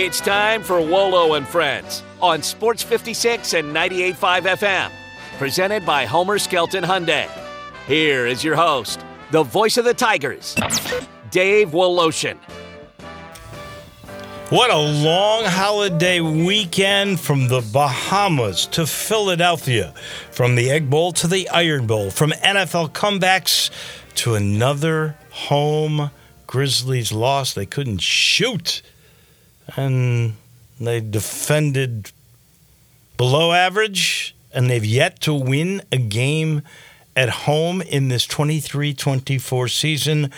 It's time for Wolo and Friends on Sports 56 and 98.5 FM. Presented by Homer Skelton Hyundai. Here is your host, the voice of the Tigers, Dave Woloshin. What a long holiday weekend from the Bahamas to Philadelphia, from the Egg Bowl to the Iron Bowl, from NFL comebacks to another home Grizzlies loss. They couldn't shoot, and they defended below average, and they've yet to win a game at home in this 23 24 season.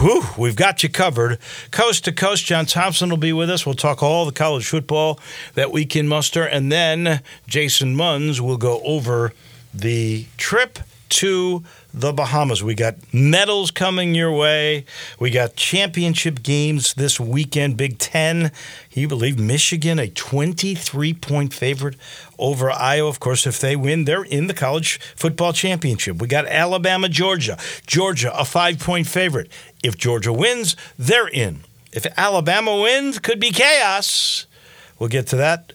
Whew, we've got you covered. Coast to coast, John Thompson will be with us. We'll talk all the college football that we can muster. And then Jason Munz will go over the trip to the Bahamas. We got medals coming your way. We got championship games this weekend. Big Ten. You believe Michigan, a 23 point favorite over Iowa. Of course, if they win, they're in the college football championship. We got Alabama, Georgia. Georgia, a five point favorite. If Georgia wins, they're in. If Alabama wins, could be chaos. We'll get to that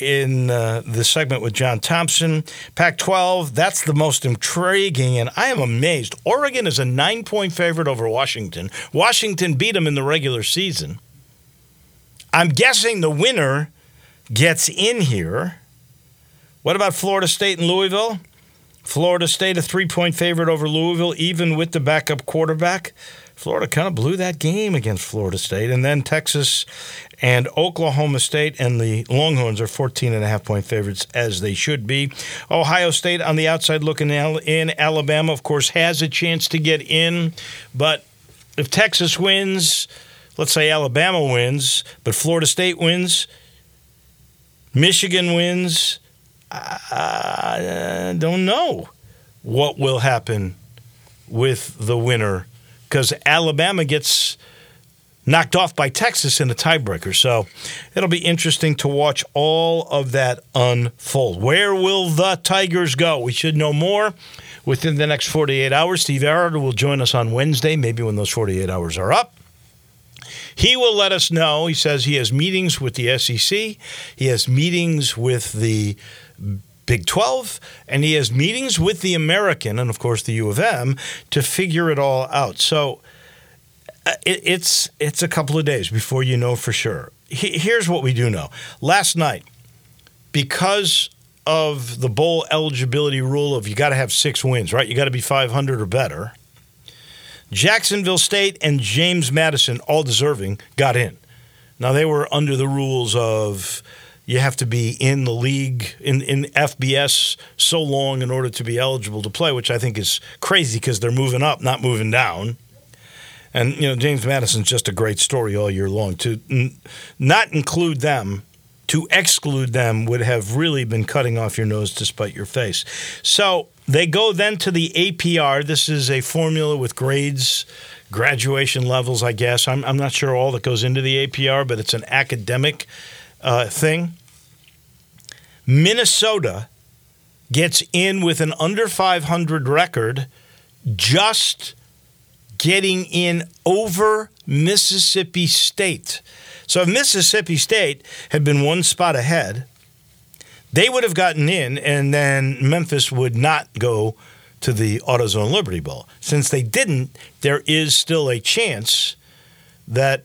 in uh, the segment with John Thompson. Pac 12, that's the most intriguing, and I am amazed. Oregon is a nine point favorite over Washington. Washington beat them in the regular season. I'm guessing the winner gets in here. What about Florida State and Louisville? Florida State, a three point favorite over Louisville, even with the backup quarterback. Florida kind of blew that game against Florida State. And then Texas and Oklahoma State and the Longhorns are 14 and a half point favorites, as they should be. Ohio State on the outside looking in. Alabama, of course, has a chance to get in. But if Texas wins, let's say Alabama wins, but Florida State wins, Michigan wins, I don't know what will happen with the winner because Alabama gets knocked off by Texas in a tiebreaker. So it'll be interesting to watch all of that unfold. Where will the Tigers go? We should know more within the next 48 hours. Steve Ehrhart will join us on Wednesday, maybe when those 48 hours are up. He will let us know. He says he has meetings with the SEC, he has meetings with the Big 12, and he has meetings with the American and, of course, the U of M to figure it all out. So uh, it, it's it's a couple of days before you know for sure. He, here's what we do know: last night, because of the bowl eligibility rule of you got to have six wins, right? You got to be 500 or better. Jacksonville State and James Madison, all deserving, got in. Now they were under the rules of you have to be in the league in, in FBS so long in order to be eligible to play, which I think is crazy because they're moving up, not moving down. And you know James Madison's just a great story all year long. To n- not include them, to exclude them would have really been cutting off your nose to spite your face. So they go then to the APR. This is a formula with grades graduation levels, I guess. I'm, I'm not sure all that goes into the APR, but it's an academic uh, thing. Minnesota gets in with an under 500 record, just getting in over Mississippi State. So if Mississippi State had been one spot ahead, they would have gotten in, and then Memphis would not go to the AutoZone Liberty Bowl. Since they didn't, there is still a chance that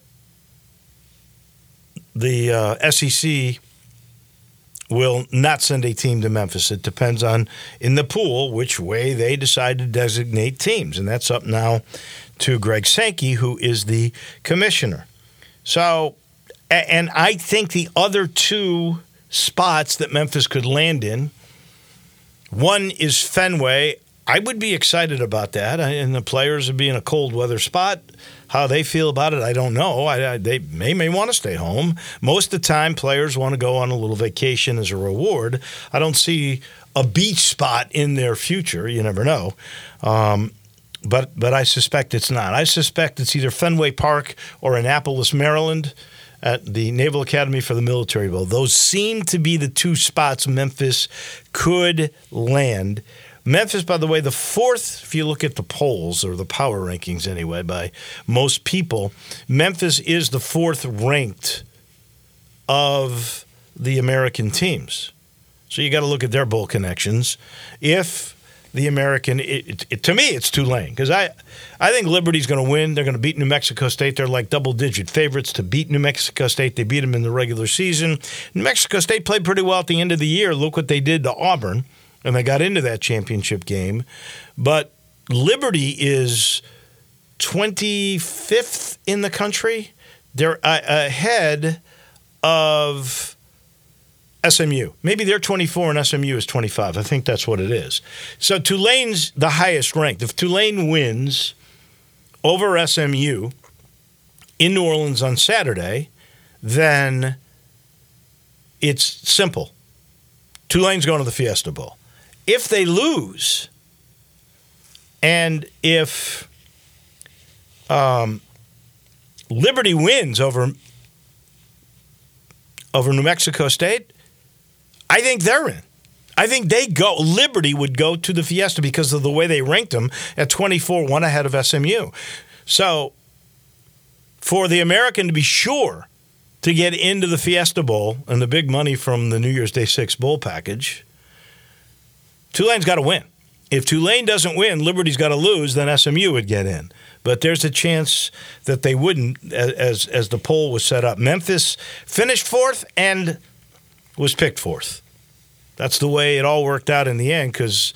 the uh, SEC will not send a team to Memphis. It depends on in the pool which way they decide to designate teams, and that's up now to Greg Sankey, who is the commissioner. So, and I think the other two spots that Memphis could land in. One is Fenway. I would be excited about that, and the players would be in a cold weather spot. How they feel about it, I don't know. I, I, they may may want to stay home. Most of the time, players want to go on a little vacation as a reward. I don't see a beach spot in their future. You never know. Um, but but I suspect it's not. I suspect it's either Fenway Park or Annapolis, Maryland, at the Naval Academy for the Military Bowl. Those seem to be the two spots Memphis could land. Memphis, by the way, the fourth, if you look at the polls or the power rankings anyway, by most people, Memphis is the fourth ranked of the American teams. So you got to look at their bowl connections. If the American, it, it, to me, it's Tulane because I, I think Liberty's going to win. They're going to beat New Mexico State. They're like double digit favorites to beat New Mexico State. They beat them in the regular season. New Mexico State played pretty well at the end of the year. Look what they did to Auburn, and they got into that championship game. But Liberty is 25th in the country. They're uh, ahead of SMU. Maybe they're 24 and SMU is 25. I think that's what it is. So Tulane's the highest ranked. If Tulane wins over SMU in New Orleans on Saturday, then it's simple. Tulane's going to the Fiesta Bowl. If they lose, and if um, Liberty wins over over New Mexico State, I think they're in. I think they go. Liberty would go to the Fiesta because of the way they ranked them at 24, one ahead of SMU. So, for the American to be sure to get into the Fiesta Bowl and the big money from the New Year's Day Six Bowl package, Tulane's got to win. If Tulane doesn't win, Liberty's got to lose, then SMU would get in. But there's a chance that they wouldn't as as the poll was set up. Memphis finished fourth and was picked fourth that's the way it all worked out in the end because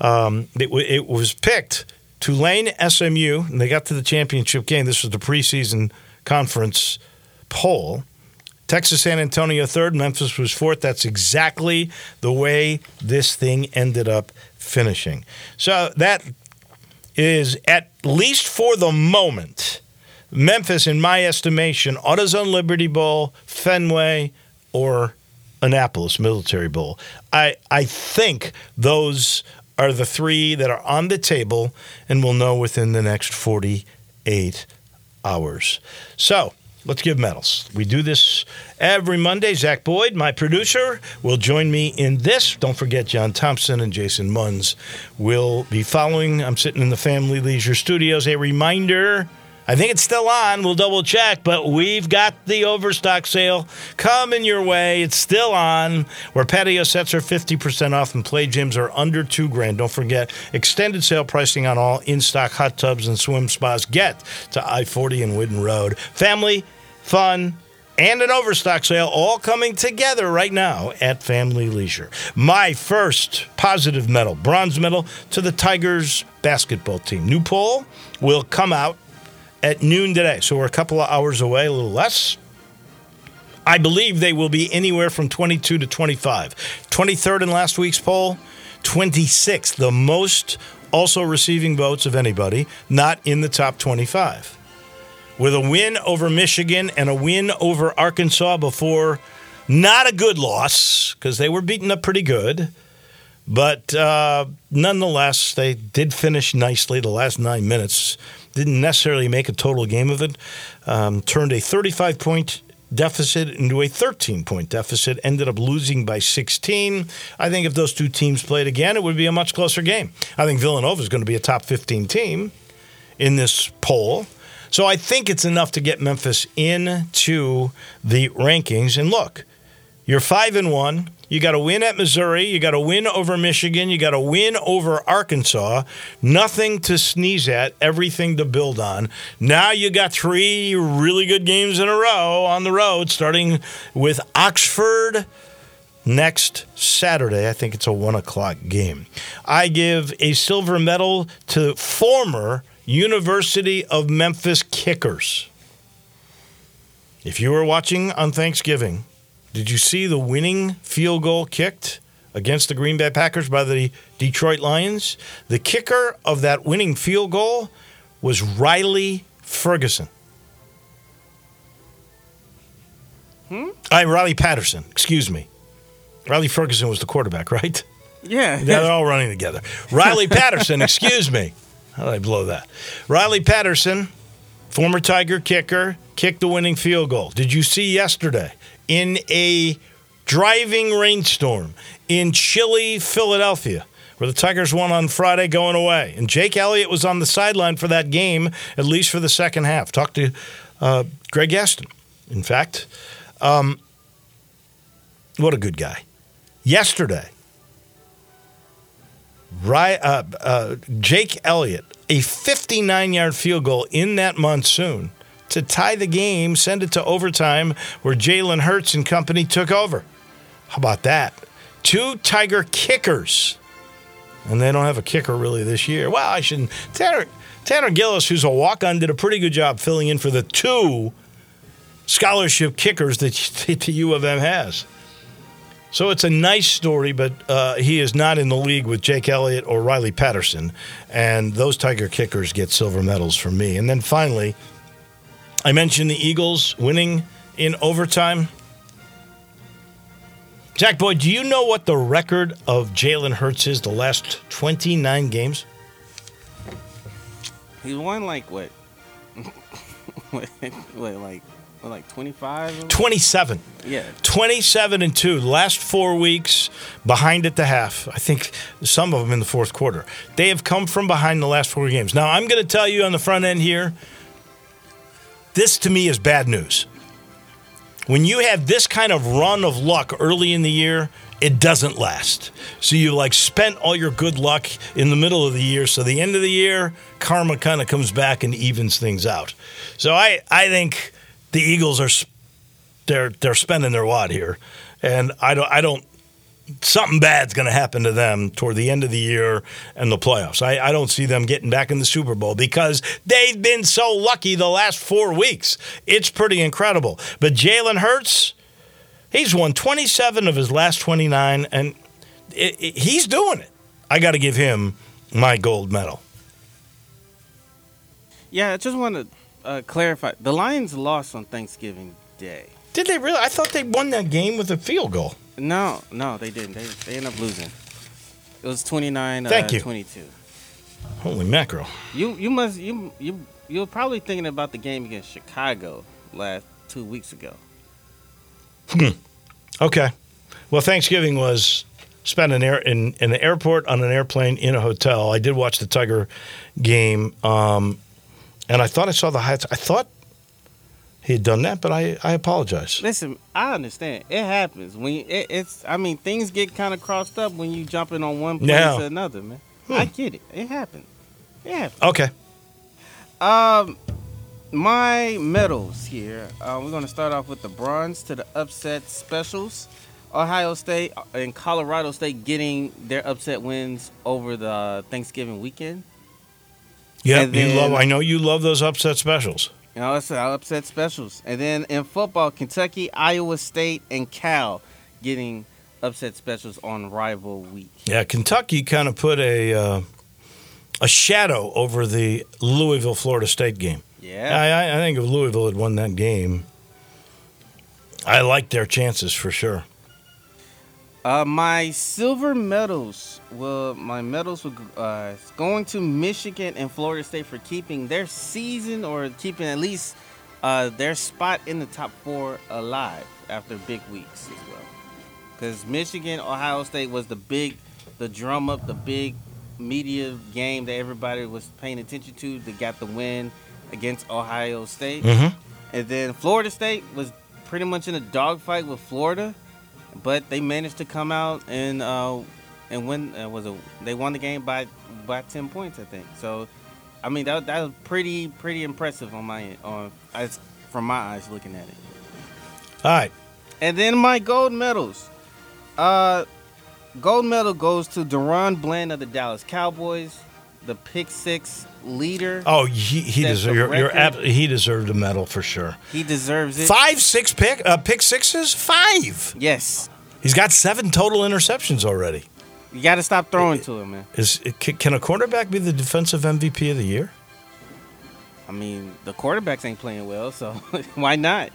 um, it, it was picked Tulane, SMU, and they got to the championship game. This was the preseason conference poll. Texas San Antonio third, Memphis was fourth. That's exactly the way this thing ended up finishing. So that is, at least for the moment, Memphis, in my estimation, AutoZone Liberty Bowl, Fenway, or Annapolis Military Bowl. I I think those are the three that are on the table, and we'll know within the next 48 hours. So let's give medals. We do this every Monday. Zach Boyd, my producer, will join me in this. Don't forget, John Thompson and Jason Munz will be following. I'm sitting in the Family Leisure Studios. A reminder I think it's still on. We'll double check, but we've got the overstock sale coming your way. It's still on. Where patio sets are 50% off and play gyms are under two grand. Don't forget extended sale pricing on all in stock hot tubs and swim spas. Get to I 40 and Whitten Road. Family, fun, and an overstock sale all coming together right now at Family Leisure. My first positive medal, bronze medal to the Tigers basketball team. New poll will come out at noon today. So we're a couple of hours away, a little less. I believe they will be anywhere from 22 to 25. 23rd in last week's poll, 26th, the most also receiving votes of anybody, not in the top 25. With a win over Michigan and a win over Arkansas before, not a good loss because they were beaten up pretty good. But uh, nonetheless, they did finish nicely the last nine minutes didn't necessarily make a total game of it. Um, turned a 35 point deficit into a 13 point deficit, ended up losing by 16. I think if those two teams played again, it would be a much closer game. I think Villanova is going to be a top 15 team in this poll. So I think it's enough to get Memphis into the rankings. And look, you're 5 and 1. You got to win at Missouri. You got to win over Michigan. You got to win over Arkansas. Nothing to sneeze at, everything to build on. Now you got three really good games in a row on the road, starting with Oxford next Saturday. I think it's a one o'clock game. I give a silver medal to former University of Memphis kickers. If you were watching on Thanksgiving, did you see the winning field goal kicked against the Green Bay Packers by the Detroit Lions? The kicker of that winning field goal was Riley Ferguson. Hmm? I Riley Patterson, excuse me. Riley Ferguson was the quarterback, right? Yeah. They're all running together. Riley Patterson, excuse me. How I blow that? Riley Patterson, former Tiger kicker, kicked the winning field goal. Did you see yesterday? in a driving rainstorm in chilly Philadelphia, where the Tigers won on Friday going away. And Jake Elliott was on the sideline for that game, at least for the second half. Talked to uh, Greg Gaston, in fact. Um, What a good guy. Yesterday, uh, uh, Jake Elliott, a 59 yard field goal in that monsoon to tie the game, send it to overtime where Jalen Hurts and company took over. How about that? Two Tiger kickers. And they don't have a kicker really this year. Well, I shouldn't. Tanner, Tanner Gillis, who's a walk on, did a pretty good job filling in for the two scholarship kickers that the U of M has. So it's a nice story, but uh, he is not in the league with Jake Elliott or Riley Patterson. And those Tiger kickers get silver medals from me. And then finally, I mentioned the Eagles winning in overtime. Zach Boyd, do you know what the record of Jalen Hurts is the last 29 games? He won like what? what, like like 25 27 yeah. 27 and 2 last four weeks behind at the half. I think some of them in the fourth quarter. They have come from behind the last four games. Now i'm going to tell you on the front end here this to me is bad news. When you have this kind of run of luck early in the year it doesn't last. So you like spent all your good luck in the middle of the year. So the end of the year, karma kind of comes back and evens things out. So I, I think the Eagles are they're they're spending their wad here, and I don't I don't something bad's going to happen to them toward the end of the year and the playoffs. I, I don't see them getting back in the Super Bowl because they've been so lucky the last four weeks. It's pretty incredible. But Jalen Hurts, he's won 27 of his last 29, and it, it, he's doing it. I got to give him my gold medal. Yeah, I just want to uh, clarify. The Lions lost on Thanksgiving Day. Did they really? I thought they won that game with a field goal. No, no, they didn't. They, they ended up losing. It was 29 uh, Thank you. 22. Holy mackerel. You you must you you you were probably thinking about the game against Chicago last 2 weeks ago. Hmm. Okay. Well, Thanksgiving was spent in air in, in the airport on an airplane in a hotel. I did watch the Tiger game. Um, and I thought I saw the highlights. I thought he had done that, but I, I apologize. Listen, I understand. It happens when you, it, it's. I mean, things get kind of crossed up when you jumping on one place to another, man. Hmm. I get it. It happens. It happens. Okay. Um, my medals here. Uh, we're gonna start off with the bronze to the upset specials. Ohio State and Colorado State getting their upset wins over the Thanksgiving weekend. Yeah, you love. I know you love those upset specials. You know, it's upset specials. And then in football, Kentucky, Iowa State, and Cal getting upset specials on rival week. Yeah, Kentucky kind of put a uh, a shadow over the Louisville Florida State game. Yeah, I, I think if Louisville had won that game, I like their chances for sure. Uh, my silver medals, well, my medals were uh, going to Michigan and Florida State for keeping their season or keeping at least uh, their spot in the top four alive after big weeks as well. Because Michigan, Ohio State was the big, the drum up, the big media game that everybody was paying attention to. They got the win against Ohio State. Mm-hmm. And then Florida State was pretty much in a dogfight with Florida but they managed to come out and uh, and win. Uh, was a they won the game by by ten points, I think. So, I mean that that was pretty pretty impressive on my on as from my eyes looking at it. All right, and then my gold medals. Uh, gold medal goes to DaRon Bland of the Dallas Cowboys, the pick six leader. Oh, he, he deserves you're, you're ab- he deserved a medal for sure. He deserves it. Five, six pick uh, pick sixes, five. Yes, he's got seven total interceptions already. You got to stop throwing it, to him, man. Is can a quarterback be the defensive MVP of the year? I mean, the quarterbacks ain't playing well, so why not?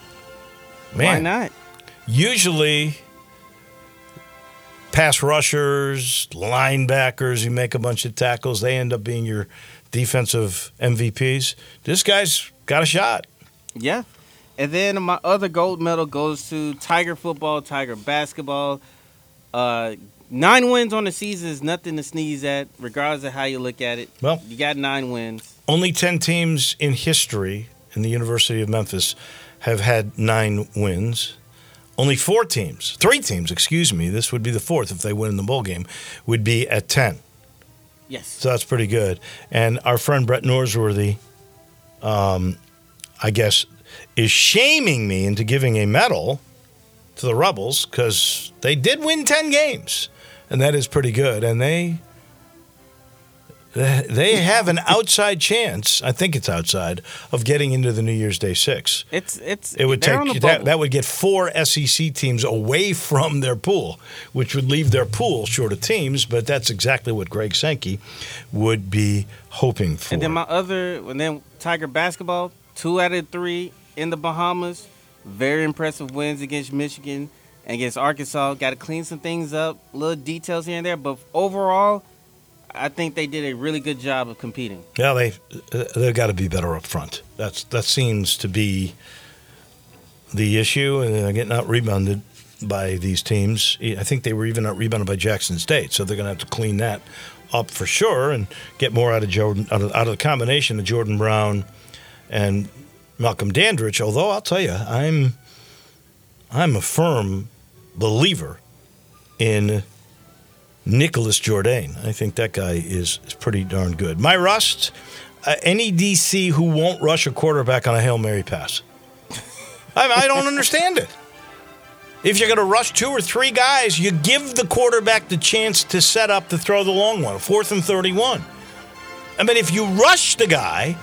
Man, why not? Usually, pass rushers, linebackers, you make a bunch of tackles, they end up being your defensive MVPs. This guy's got a shot. Yeah. And then my other gold medal goes to Tiger football, Tiger basketball. Uh, nine wins on the season is nothing to sneeze at, regardless of how you look at it. Well, you got nine wins. Only 10 teams in history in the University of Memphis have had nine wins. Only four teams, three teams, excuse me, this would be the fourth if they win in the bowl game, would be at 10. Yes. So that's pretty good. And our friend Brett Norsworthy, um, I guess, is shaming me into giving a medal to the Rebels because they did win 10 games. And that is pretty good. And they they have an outside chance. I think it's outside of getting into the New Year's Day six. It's it's It would take that, that would get four SEC teams away from their pool, which would leave their pool short of teams. But that's exactly what Greg Sankey would be hoping for. And then my other, and then Tiger basketball, two out of three in the Bahamas. Very impressive wins against Michigan and against Arkansas. Got to clean some things up, little details here and there, but overall, I think they did a really good job of competing. yeah, they they've got to be better up front. That's that seems to be the issue, and they're getting out rebounded by these teams. I think they were even out rebounded by Jackson State, so they're going to have to clean that up for sure and get more out of Jordan out of, out of the combination of Jordan Brown and Malcolm Dandridge. Although I'll tell you, I'm I'm a firm believer in Nicholas Jourdain. I think that guy is, is pretty darn good. My rust, uh, any DC who won't rush a quarterback on a Hail Mary pass. I, I don't understand it. If you're going to rush two or three guys, you give the quarterback the chance to set up to throw the long one, fourth and 31. I mean, if you rush the guy,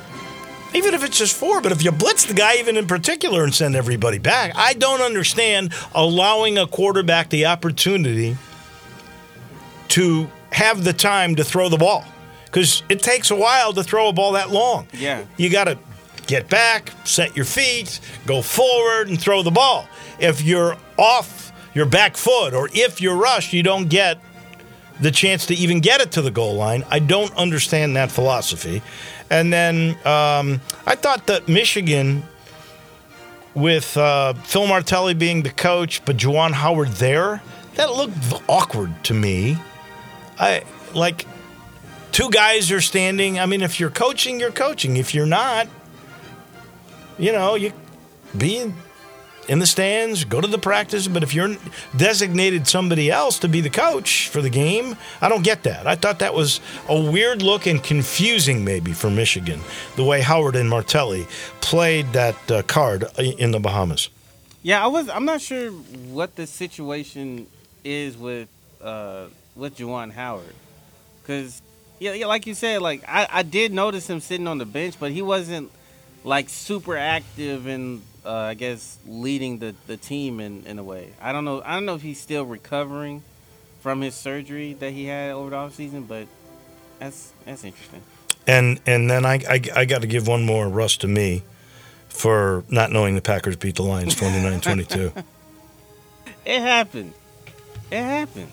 even if it's just four, but if you blitz the guy, even in particular, and send everybody back, I don't understand allowing a quarterback the opportunity to have the time to throw the ball because it takes a while to throw a ball that long. Yeah. You got to get back, set your feet, go forward, and throw the ball. If you're off your back foot or if you're rushed, you don't get the chance to even get it to the goal line. I don't understand that philosophy. And then um, I thought that Michigan, with uh, Phil Martelli being the coach, but Juwan Howard there, that looked awkward to me. I like two guys are standing. I mean, if you're coaching, you're coaching. If you're not, you know, you be in, the stands, go to the practice. But if you're designated somebody else to be the coach for the game, I don't get that. I thought that was a weird look and confusing, maybe for Michigan, the way Howard and Martelli played that uh, card in the Bahamas. Yeah, I was. I'm not sure what the situation is with uh, with Juwan Howard, because yeah, yeah, like you said, like I, I did notice him sitting on the bench, but he wasn't like super active and uh, I guess leading the, the team in, in a way. I don't know. I don't know if he's still recovering from his surgery that he had over the offseason, but that's that's interesting. And and then I I, I got to give one more rust to me for not knowing the Packers beat the Lions 29-22. It happened. It happened.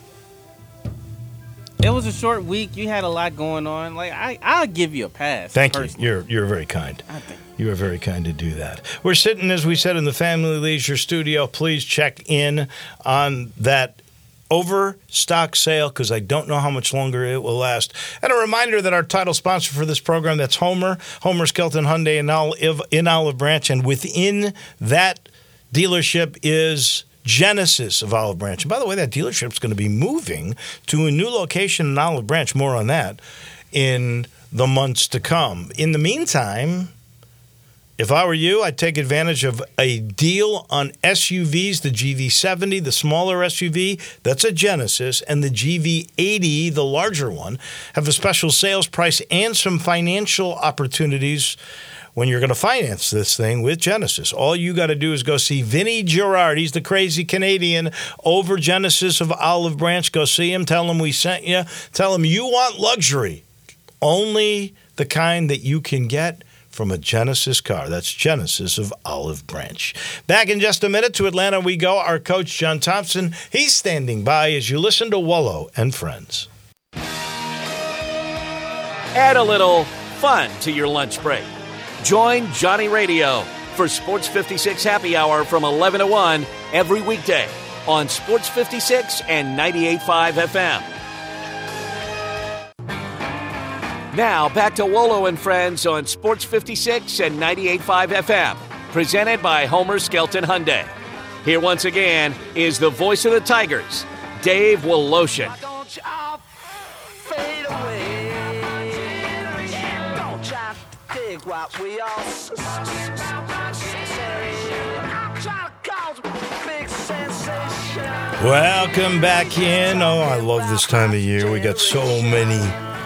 It was a short week. You had a lot going on. Like I, I'll give you a pass. Thank you. personally. You're you're very kind. I think. You are very kind to do that. We're sitting, as we said, in the Family Leisure Studio. Please check in on that overstock sale because I don't know how much longer it will last. And a reminder that our title sponsor for this program that's Homer, Homer Skelton Hyundai in Olive, in Olive Branch, and within that dealership is Genesis of Olive Branch. And by the way, that dealership's going to be moving to a new location in Olive Branch. More on that in the months to come. In the meantime, if I were you, I'd take advantage of a deal on SUVs, the GV70, the smaller SUV, that's a Genesis, and the GV80, the larger one, have a special sales price and some financial opportunities when you're going to finance this thing with Genesis. All you got to do is go see Vinny Gerard. He's the crazy Canadian over Genesis of Olive Branch. Go see him. Tell him we sent you. Tell him you want luxury. Only the kind that you can get from a Genesis car. That's Genesis of Olive Branch. Back in just a minute to Atlanta we go. Our coach, John Thompson, he's standing by as you listen to Wolo and Friends. Add a little fun to your lunch break. Join Johnny Radio for Sports 56 Happy Hour from 11 to 1 every weekday on Sports 56 and 98.5 FM. Now back to Wolo and Friends on Sports 56 and 98.5 FM, presented by Homer Skelton Hyundai. Here once again is the voice of the Tigers, Dave Woloshin. Welcome back in. Oh, I love this time of year. We got so many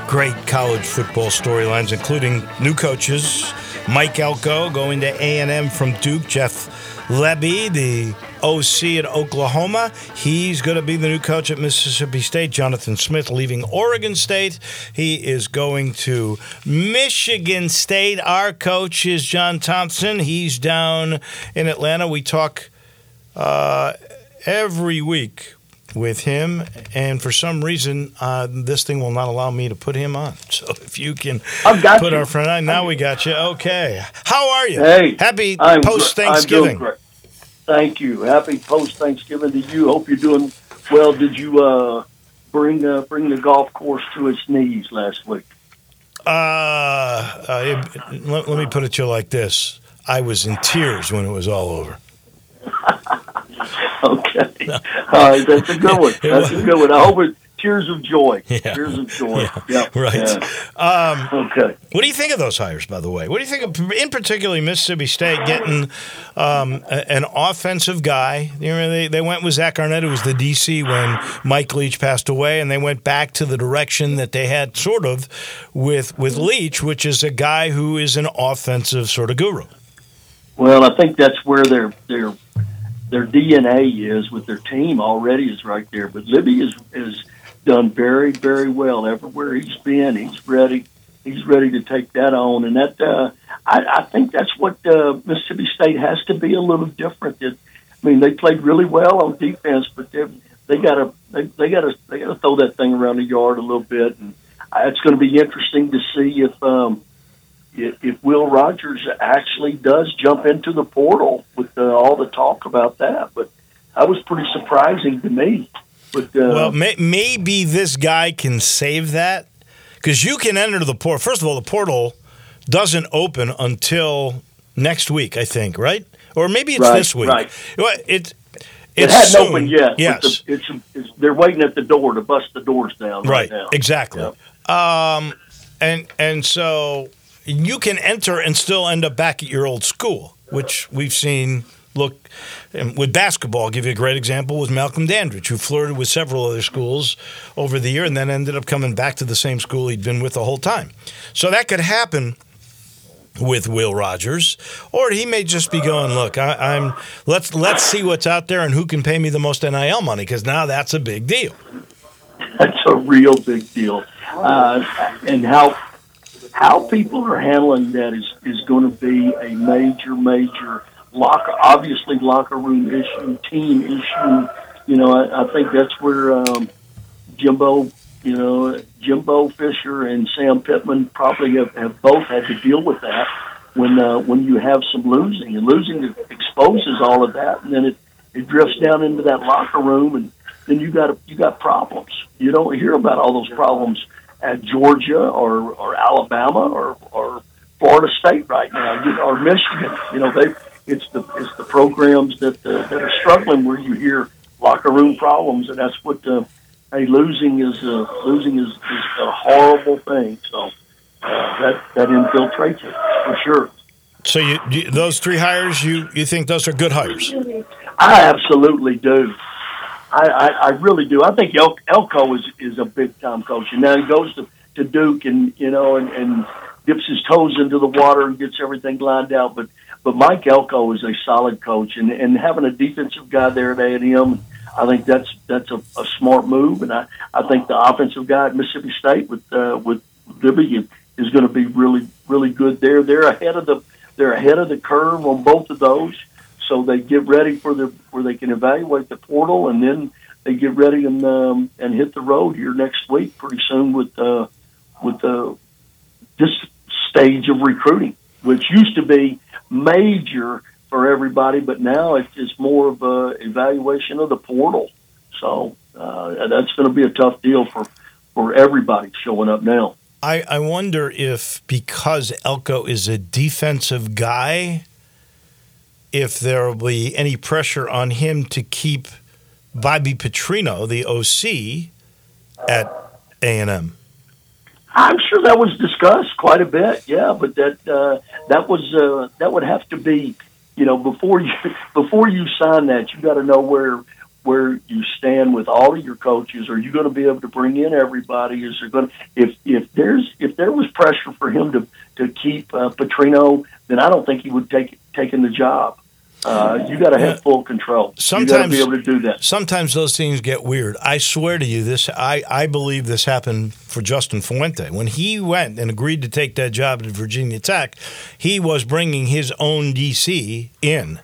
great college football storylines, including new coaches. Mike Elko going to A&M from Duke. Jeff Lebby, the OC at Oklahoma. He's going to be the new coach at Mississippi State. Jonathan Smith leaving Oregon State. He is going to Michigan State. Our coach is John Thompson. He's down in Atlanta. We talk uh, every week with him, and for some reason, uh, this thing will not allow me to put him on. So if you can put you. our friend on, now we got you. Okay, how are you? Hey, happy post Thanksgiving. Thank you. Happy post Thanksgiving to you. Hope you're doing well. Did you uh, bring uh, bring the golf course to its knees last week? Uh, uh, it- let, let me put it to you like this: I was in tears when it was all over. Okay. All right, that's a good one. That's a good one. I hope it tears of joy. Yeah. Tears of joy. Yeah, Yeah. right. Yeah. Um, Okay. What do you think of those hires, by the way? What do you think of, in particularly, Mississippi State getting um, a- an offensive guy? You know, they, they went with Zach Arnett, who was the DC when Mike Leach passed away, and they went back to the direction that they had sort of with with Leach, which is a guy who is an offensive sort of guru. Well, I think that's where their their their DNA is with their team already is right there. But Lebby is is done very very well everywhere he's been. He's ready. He's ready to take that on, and that uh, I, I think that's what uh, Mississippi State has to be a little different. That I mean, they played really well on defense, but they they got to they, they got to they got to throw that thing around the yard a little bit, and it's going to be interesting to see if. Um, if, if Will Rogers actually does jump into the portal with uh, all the talk about that. But that was pretty surprising to me. But uh, Well, may, maybe this guy can save that because you can enter the portal. First of all, the portal doesn't open until next week, I think, right? Or maybe it's Right, this week. right. It, it it's hadn't soon. opened yet. Yes, the, it's, it's they're waiting at the door to bust the doors down right, right. now. Exactly. Um, and and so you can enter and still end up back at your old school, which we've seen. Look, with basketball, I'll give you a great example was Malcolm Dandridge, who flirted with several other schools over the year and then ended up coming back to the same school he'd been with the whole time. So that could happen with Will Rogers, or he may just be going, "Look, I, I'm let's let's see what's out there and who can pay me the most NIL money because now that's a big deal." That's a real big deal. Uh, and how how people are handling that is is going to be a major major locker obviously locker room issue, team issue. You know, I, I think that's where um, Jimbo, you know, Jimbo Fisher and Sam Pittman probably have, have both had to deal with that when uh, when you have some losing and losing exposes all of that, and then it it drifts down into that locker room, and then you got you got problems. You don't hear about all those problems at Georgia or or Alabama or or Florida State right now, or Michigan. You know, they it's the it's the programs that uh, that are struggling where you hear locker room problems, and that's what. Uh, Hey, losing is uh, losing is, is a horrible thing. So uh, that that infiltrates it for sure. So you, you those three hires, you you think those are good hires? I absolutely do. I, I, I really do. I think El, Elko is is a big time coach, and now he goes to, to Duke and you know and, and dips his toes into the water and gets everything lined out. But but Mike Elko is a solid coach, and and having a defensive guy there at A and M, I think that's that's a, a smart move. And I, I think the offensive guy at Mississippi State with uh, with Lebby is going to be really really good there. They're ahead of the they're ahead of the curve on both of those so they get ready for the where they can evaluate the portal, and then they get ready and um, and hit the road here next week pretty soon with uh, with uh, this stage of recruiting, which used to be major for everybody, but now it's just more of a evaluation of the portal. So uh, that's going to be a tough deal for for everybody showing up now. I, I wonder if because Elko is a defensive guy, if there will be any pressure on him to keep Bobby Petrino, the OC, at A and M. I'm sure that was discussed quite a bit. Yeah, but that uh, that was uh, that would have to be, you know, before you before you sign that, you got to know where where you stand with all of your coaches. Are you going to be able to bring in everybody? Is there going to if if there's if there was pressure for him to to keep uh, Petrino, then I don't think he would take taken the job. Uh, you got to have full control. Sometimes you got to be able to do that. Sometimes those things get weird. I swear to you, this I, I believe this happened for Justin Fuente when he went and agreed to take that job at Virginia Tech. He was bringing his own DC in.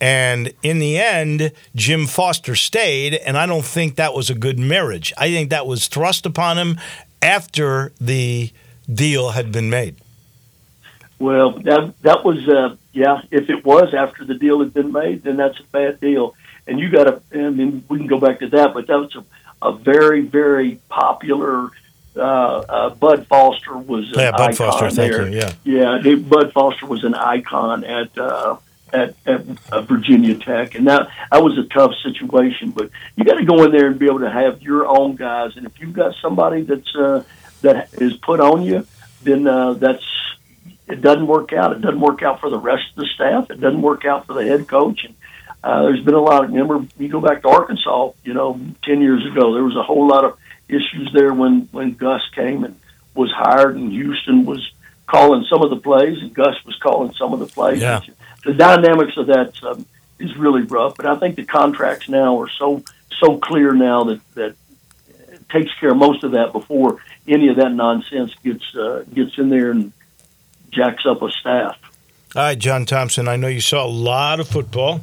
And in the end, Jim Foster stayed, and I don't think that was a good marriage. I think that was thrust upon him after the deal had been made. Well, that that was uh, yeah. If it was after the deal had been made, then that's a bad deal. And you got to. I mean, we can go back to that, but that was a, a very very popular. Uh, uh, Bud Foster was yeah, Bud Foster. Thank you. Yeah, yeah. he- Bud Foster was an icon at uh, at, at uh, Virginia Tech, and that that was a tough situation. But you got to go in there and be able to have your own guys. And if you've got somebody that's uh, that is put on you, then uh, that's it doesn't work out. It doesn't work out for the rest of the staff. It doesn't work out for the head coach. And uh, there's been a lot of remember you go back to Arkansas, you know, ten years ago, there was a whole lot of issues there when when Gus came and was hired, and Houston was calling some of the plays, and Gus was calling some of the plays. Yeah. The dynamics of that um, is really rough, but I think the contracts now are so so clear now that that it takes care of most of that before any of that nonsense gets uh, gets in there and jacks up a staff. All right, John Thompson. I know you saw a lot of football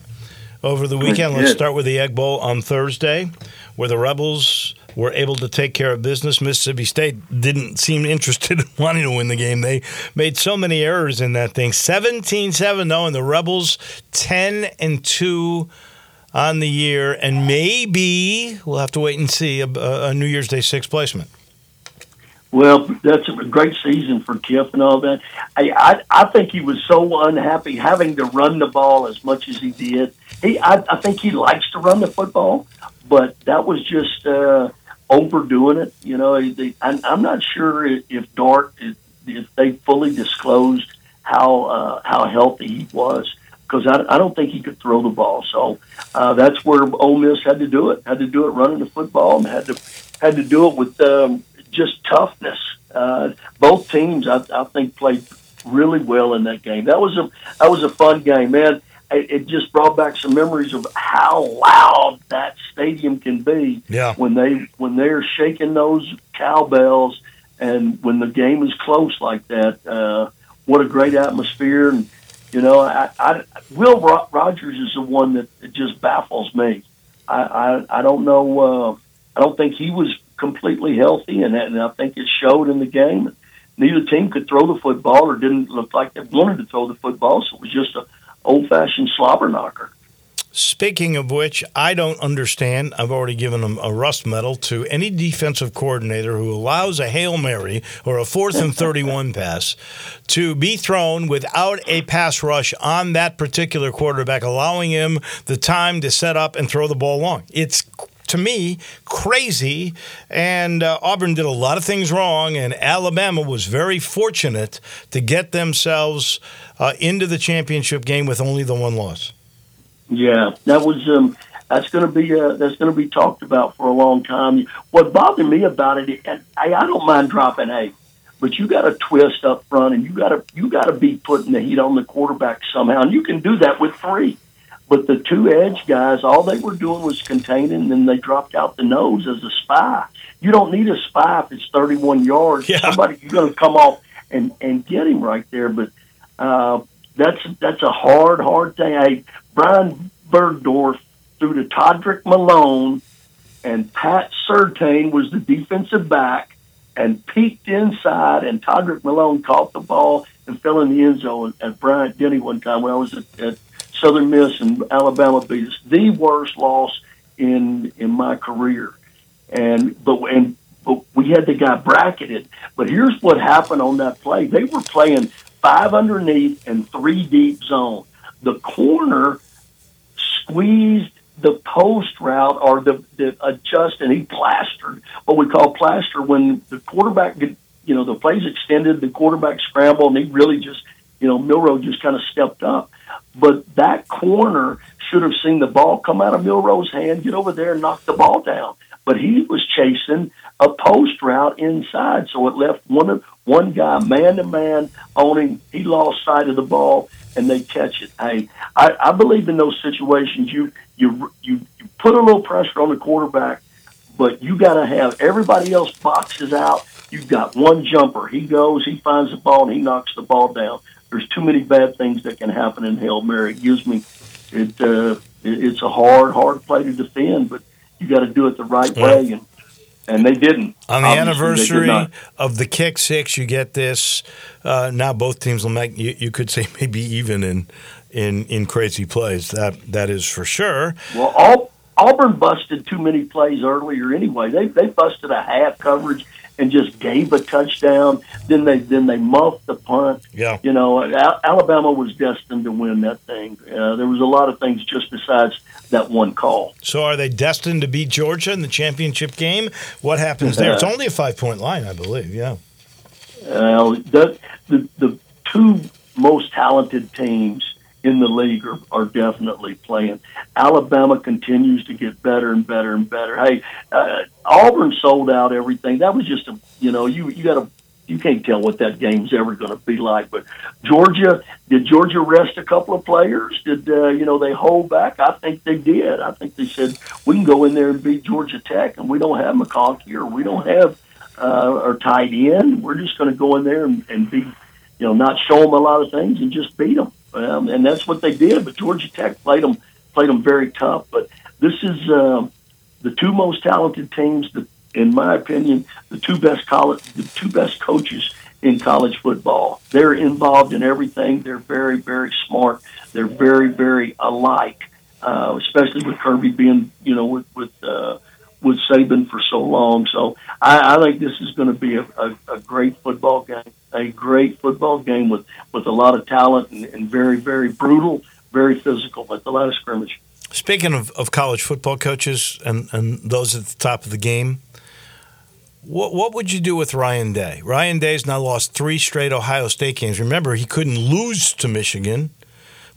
over the weekend. Let's start with the Egg Bowl on Thursday, where the Rebels were able to take care of business. Mississippi State didn't seem interested in wanting to win the game. They made so many errors in that thing. 17-7 though, and the Rebels 10 and 2 on the year, and maybe we'll have to wait and see a, a New Year's Day six placement. Well, that's a great season for Kiff and all that. I, I I think he was so unhappy having to run the ball as much as he did. He I, I think he likes to run the football, but that was just uh, overdoing it. You know, they, I, I'm not sure if, Dart if they fully disclosed how uh, how healthy he was because I, I don't think he could throw the ball. So uh, that's where Ole Miss had to do it. Had to do it running the football and had to had to do it with um, just toughness. Uh, both teams, I, I think, played really well in that game. That was a that was a fun game, man. It, it just brought back some memories of how loud that stadium can be Yeah. when they when they're shaking those cowbells and when the game is close like that. Uh, what a great atmosphere! And you know, I, I Will Rogers is the one that, just baffles me. I I, I don't know. Uh, I don't think he was completely healthy, and, and I think it showed in the game. Neither team could throw the football, or didn't look like they wanted to throw the football. So it was just a old-fashioned slobber knocker. Speaking of which, I don't understand. I've already given them a rust medal to any defensive coordinator who allows a Hail Mary or a fourth and 31 pass to be thrown without a pass rush on that particular quarterback, allowing him the time to set up and throw the ball long. It's to me crazy and uh, auburn did a lot of things wrong and alabama was very fortunate to get themselves uh, into the championship game with only the one loss Yeah, that was um, that's going to be uh, that's going to be talked about for a long time. What bothered me about it, and I, I don't mind dropping eight, but you got to twist up front, and you got to you got to be putting the heat on the quarterback somehow, and you can do that with three. But the two edge guys, all they were doing was containing, and then they dropped out the nose as a spy. You don't need a spy if it's 31 yards. Yeah. Somebody you're going to come off and and get him right there, but. Uh, that's that's a hard, hard thing. Hey, Brian Burgdorf threw to Toderick Malone, and Pat Surtain was the defensive back, and peeked inside, and Toderick Malone caught the ball and fell in the end zone at Bryant Denny one time when I was at, at Southern Miss and Alabama beat us. The worst loss in in my career, and but and but we had the guy bracketed. But here's what happened on that play: they were playing five underneath and three deep zone. the corner squeezed the post route or the, the adjust and he plastered what we call plaster when the quarterback you know the plays extended the quarterback scrambled and he really just you know Milroe just kind of stepped up but that corner should have seen the ball come out of Milroe's hand get over there and knock the ball down but he was chasing a post route inside so it left one one guy man to man on him he lost sight of the ball and they catch it. Hey, I, I believe in those situations. You you you you put a little pressure on the quarterback, but you got to have everybody else boxes out. You've got one jumper. He goes, he finds the ball, and he knocks the ball down. There's too many bad things that can happen in Hail Mary. It gives me it. Uh, it it's a hard, hard play to defend, but you got to do it the right yeah. way. And and they didn't. On the Obviously, anniversary of the kick six, you get this. Uh, now both teams will make you, you, could say maybe even in in in crazy plays. That that is for sure. Well, all, Auburn busted too many plays earlier anyway. They they busted a half coverage and just gave a touchdown. Then they then they muffed the punt. Yeah, you know, Alabama was destined to win that thing. Uh, there was a lot of things just besides that one call. So are they destined to beat Georgia in the championship game? What happens there? It's only a five point line, I believe. Yeah. Well, the, the the two most talented teams in the league are, are definitely playing. Alabama continues to get better and better and better. Hey, uh, Auburn sold out everything. That was just a you know you you got to you can't tell what that game's ever going to be like. But Georgia, did Georgia rest a couple of players? Did uh, you know they hold back? I think they did. I think they said we can go in there and beat Georgia Tech, and we don't have McConkey or we don't have uh, our tight end. We're just going to go in there and, and be, you know, not show them a lot of things and just beat them. Um, and that's what they did. But Georgia Tech played them played them very tough. But this is uh, the two most talented teams. The in my opinion, the two best college, the two best coaches in college football. They're involved in everything. They're very, very smart. They're very, very alike. Uh, especially with Kirby being, you know, with with uh, with Saban for so long. So I, I think this is going to be a, a, a great football game, a great football game with with a lot of talent and, and very, very brutal, very physical, but a lot of scrimmage. Speaking of, of college football coaches and, and those at the top of the game, what, what would you do with Ryan Day? Ryan Day's now lost three straight Ohio State games. Remember, he couldn't lose to Michigan,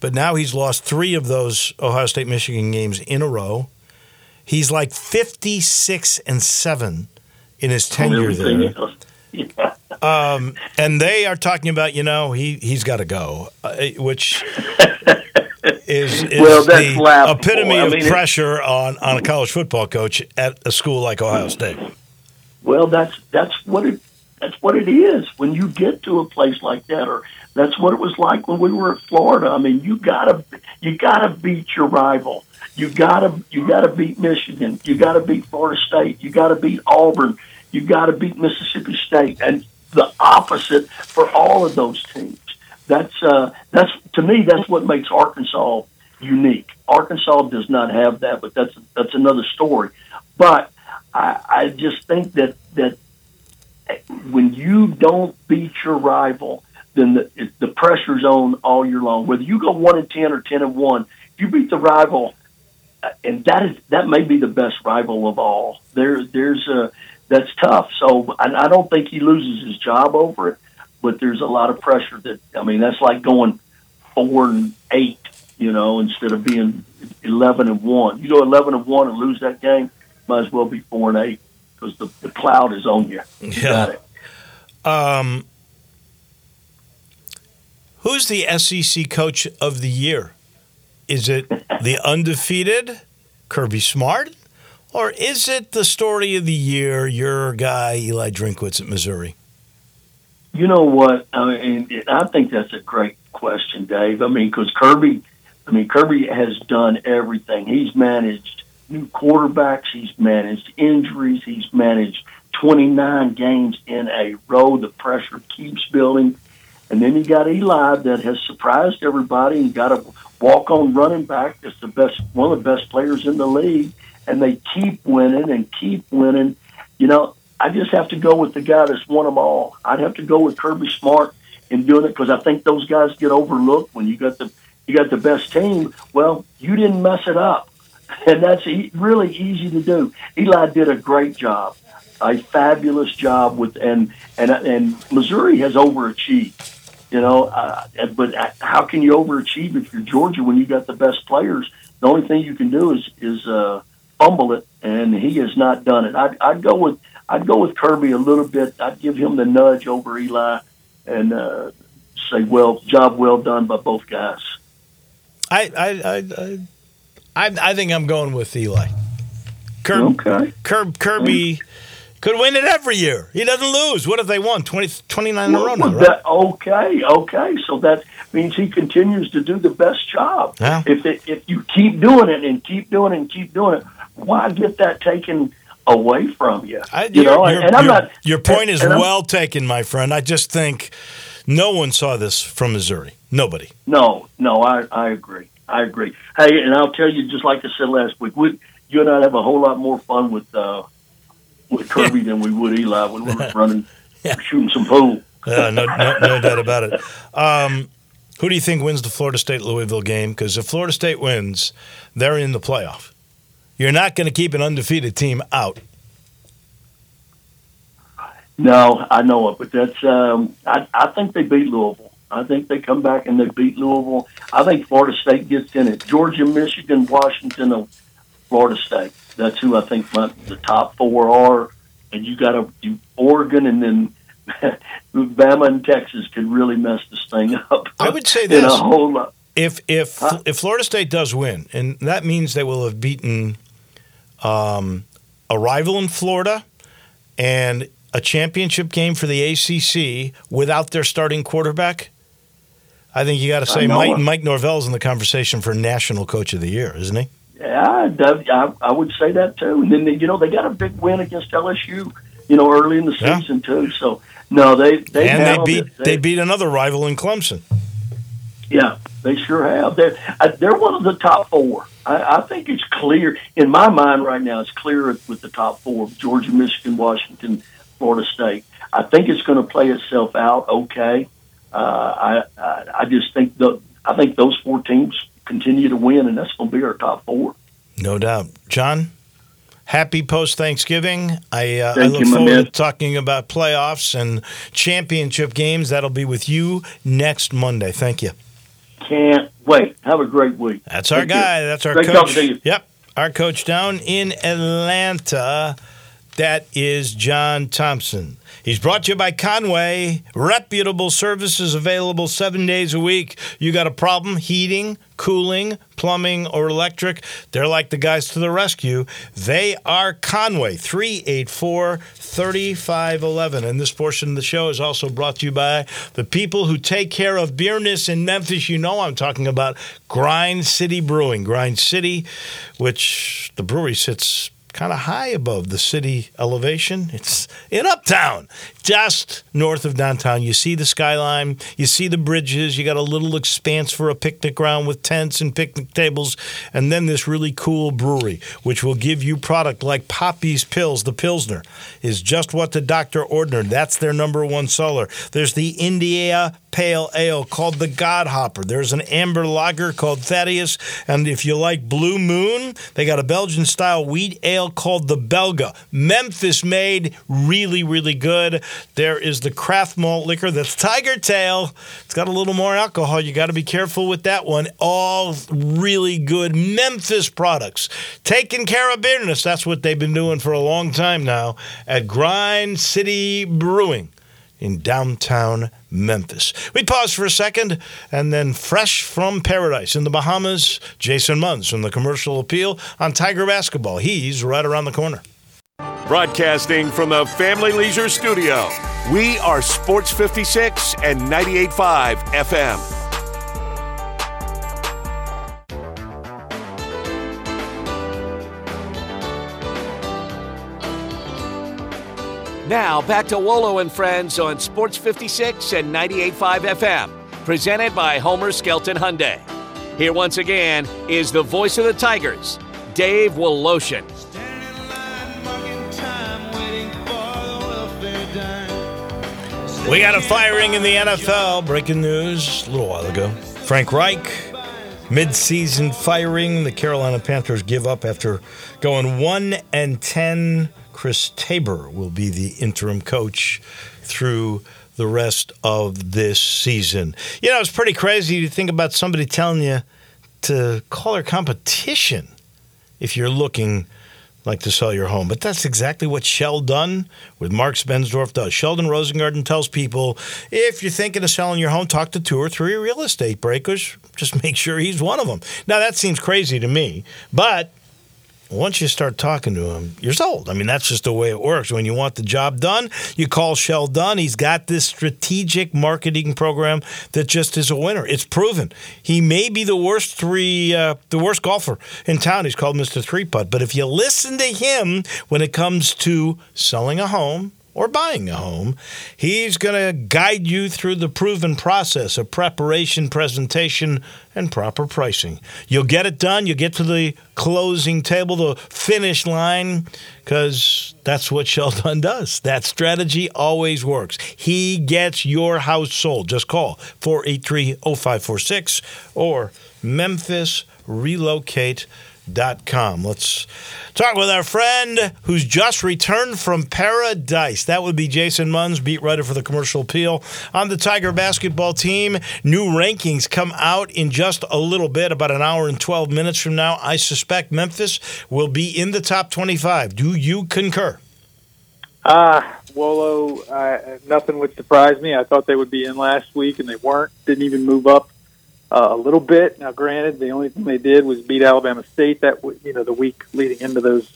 but now he's lost three of those Ohio State Michigan games in a row. He's like 56 and 7 in his tenure there. Yeah. Um, and they are talking about, you know, he, he's got to go, uh, which is, is well, the epitome I mean, of pressure on, on a college football coach at a school like Ohio State. Well, that's that's what it that's what it is when you get to a place like that, or that's what it was like when we were at Florida. I mean, you gotta you gotta beat your rival. You gotta you gotta beat Michigan. You gotta beat Florida State. You gotta beat Auburn. You gotta beat Mississippi State, and the opposite for all of those teams. That's uh, that's to me that's what makes Arkansas unique. Arkansas does not have that, but that's that's another story. But I, I just think that that when you don't beat your rival, then the, the pressure's on all year long. Whether you go one and ten or ten and one, if you beat the rival, and that is that may be the best rival of all. There, there's a that's tough. So I, I don't think he loses his job over it, but there's a lot of pressure. That I mean, that's like going four and eight, you know, instead of being eleven and one. You go eleven and one and lose that game might as well be four and eight because the, the cloud is on you. you yeah. Um, who's the SEC coach of the year? Is it the undefeated Kirby Smart, or is it the story of the year, your guy Eli Drinkwitz at Missouri? You know what? I mean, I think that's a great question, Dave. I mean, because Kirby, I mean, Kirby has done everything. He's managed new quarterbacks. He's managed injuries. He's managed 29 games in a row. The pressure keeps building. And then you got Eli that has surprised everybody and got a walk on running back that's the best, one of the best players in the league. And they keep winning and keep winning. You know, I just have to go with the guy that's won them all. I'd have to go with Kirby Smart in doing it because I think those guys get overlooked when you got the you got the best team. Well, you didn't mess it up, and that's e- really easy to do. Eli did a great job, a fabulous job with, and and and Missouri has overachieved. You know, uh, but how can you overachieve if you're Georgia when you got the best players? The only thing you can do is is uh, fumble it, and he has not done it. I'd, I'd go with I'd go with Kirby a little bit. I'd give him the nudge over Eli, and uh, say, "Well, job well done by both guys." I I I I, I think I'm going with Eli. Kirby, okay. Kirby, Kirby could win it every year. He doesn't lose. What if they won 20, 29 in a row now, right? That, okay, okay. So that means he continues to do the best job. Yeah. If it, if you keep doing it and keep doing it and keep doing it, why get that taken away from you? I, you know, your, and I'm not. Your point and, is and well taken, my friend. I just think no one saw this from Missouri. Nobody. No, no, I I agree. I agree. Hey, and I'll tell you, just like I said last week, we you and I have a whole lot more fun with uh, with Kirby than we would Eli when we were running, Yeah. shooting some pool. Uh, no, no, no doubt about it. Um, who do you think wins the Florida State Louisville game? Because if Florida State wins, they're in the playoff. You're not going to keep an undefeated team out. No, I know it, but that's. Um, I I think they beat Louisville. I think they come back and they beat Louisville. I think Florida State gets in it. Georgia, Michigan, Washington, Florida State. That's who I think my, the top four are. And you got to do Oregon, and then Bama and Texas could really mess this thing up. I would say in this. a whole lot. If if Huh? if Florida State does win, and that means they will have beaten um, a rival in Florida and a championship game for the ACC without their starting quarterback. I think you got to say Mike. Mike Norvell's in the conversation for National Coach of the Year, isn't he? Yeah, I, I would say that too. And then they, you know they got a big win against LSU. You know, early in the Yeah. season too. So no, they they and they beat it. they beat another rival in Clemson. Yeah, they sure have. They're uh, they're one of the top four. I, I think it's clear in my mind right now. It's clear with the top four: Georgia, Michigan, Washington, Florida State. I think it's going to play itself out. Okay, uh, I, I I just think the I think those four teams continue to win, and that's going to be our top four. No doubt. John, happy post Thanksgiving. I, uh, I look you, forward man. to talking about playoffs and championship games. That'll be with you next Monday. Thank you. Can't wait. Have a great week. That's our Take care. guy. That's our Great coach. to you. Yep. Our coach down in Atlanta. That is John Thompson. He's brought to you by Conway. Reputable services available seven days a week. You got a problem heating, cooling, plumbing, or electric? They're like the guys to the rescue. They are Conway, 384 3511. And this portion of the show is also brought to you by the people who take care of beerness in Memphis. You know I'm talking about Grind City Brewing. Grind City, which the brewery sits kind of high above the city elevation. It's in Uptown, just north of downtown. You see the skyline, you see the bridges, you got a little expanse for a picnic ground with tents and picnic tables, and then this really cool brewery, which will give you product like Poppy's Pills. The Pilsner is just what the doctor ordered. That's their number one seller. There's the India Pale Ale called the God Hopper. There's an amber lager called Thaddeus. And if you like Blue Moon, they got a Belgian style wheat ale called the Belga. Memphis made, really, really good. There is the craft malt liquor that's Tiger Tail. It's got a little more alcohol. You got to be careful with that one. All really good Memphis products. Taking care of business. That's what they've been doing for a long time now at Grind City Brewing in downtown Memphis. We pause for a second and then fresh from paradise in the Bahamas, Jason Munz from the Commercial Appeal on Tiger Basketball. He's right around the corner. Broadcasting from the Family Leisure Studio, we are Sports 56 and 98.5 FM. Now back to Wolo and Friends on Sports 56 and 98.5 FM, presented by Homer Skelton Hyundai. Here once again is the voice of the Tigers, Dave Woloshin. We got a firing in the NFL. Breaking news a little while ago. Frank Reich Mid-season firing, the Carolina Panthers give up after going 1 and 10. Chris Tabor will be the interim coach through the rest of this season. You know, it's pretty crazy to think about somebody telling you to call her competition if you're looking like to sell your home. But that's exactly what Sheldon with Marx-Bensdorf does. Sheldon Rosengarten tells people if you're thinking of selling your home, talk to two or three real estate brokers. Just make sure he's one of them. Now, that seems crazy to me, but once you start talking to him, you're sold. I mean, that's just the way it works. When you want the job done, you call Sheldon. He's got this strategic marketing program that just is a winner. It's proven. He may be the worst three, uh, the worst golfer in town. He's called Mr. Three Putt. But if you listen to him when it comes to selling a home, or buying a home, he's going to guide you through the proven process of preparation, presentation, and proper pricing. You'll get it done. You'll get to the closing table, the finish line, because that's what Sheldon does. That strategy always works. He gets your house sold. Just call 483 0546 or Memphis Relocate com. Let's talk with our friend who's just returned from paradise. That would be Jason Munz, beat writer for the Commercial Appeal on the Tiger basketball team. New rankings come out in just a little bit, about an hour and 12 minutes from now. I suspect Memphis will be in the top 25. Do you concur? Ah, uh, Wolo, uh, nothing would surprise me. I thought they would be in last week, and they weren't. Didn't even move up uh, a little bit. Now, granted, the only thing they did was beat Alabama State that you know the week leading into those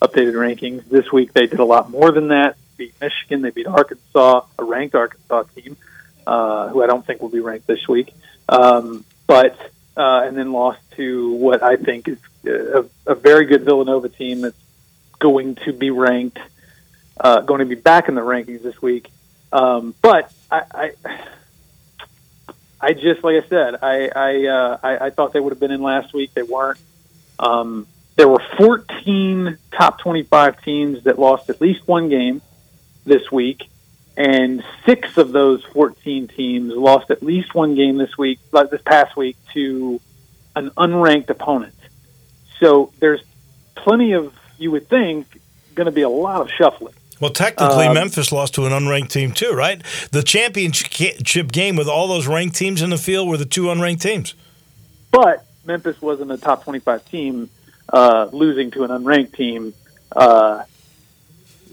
updated rankings. This week they did a lot more than that. Beat Michigan, they beat Arkansas, a ranked Arkansas team, uh, who I don't think will be ranked this week. Um, but uh, and then lost to what I think is a, a very good Villanova team that's going to be ranked, uh, going to be back in the rankings this week. Um, but I, I I just like I said, I I, uh, I I thought they would have been in last week. They weren't. Um, there were 14 top 25 teams that lost at least one game this week, and six of those 14 teams lost at least one game this week, like this past week, to an unranked opponent. So there's plenty of you would think going to be a lot of shuffling. Well, technically, um, Memphis lost to an unranked team too, right? The championship game with all those ranked teams in the field were the two unranked teams. But Memphis wasn't a top twenty-five team, uh, losing to an unranked team. Uh,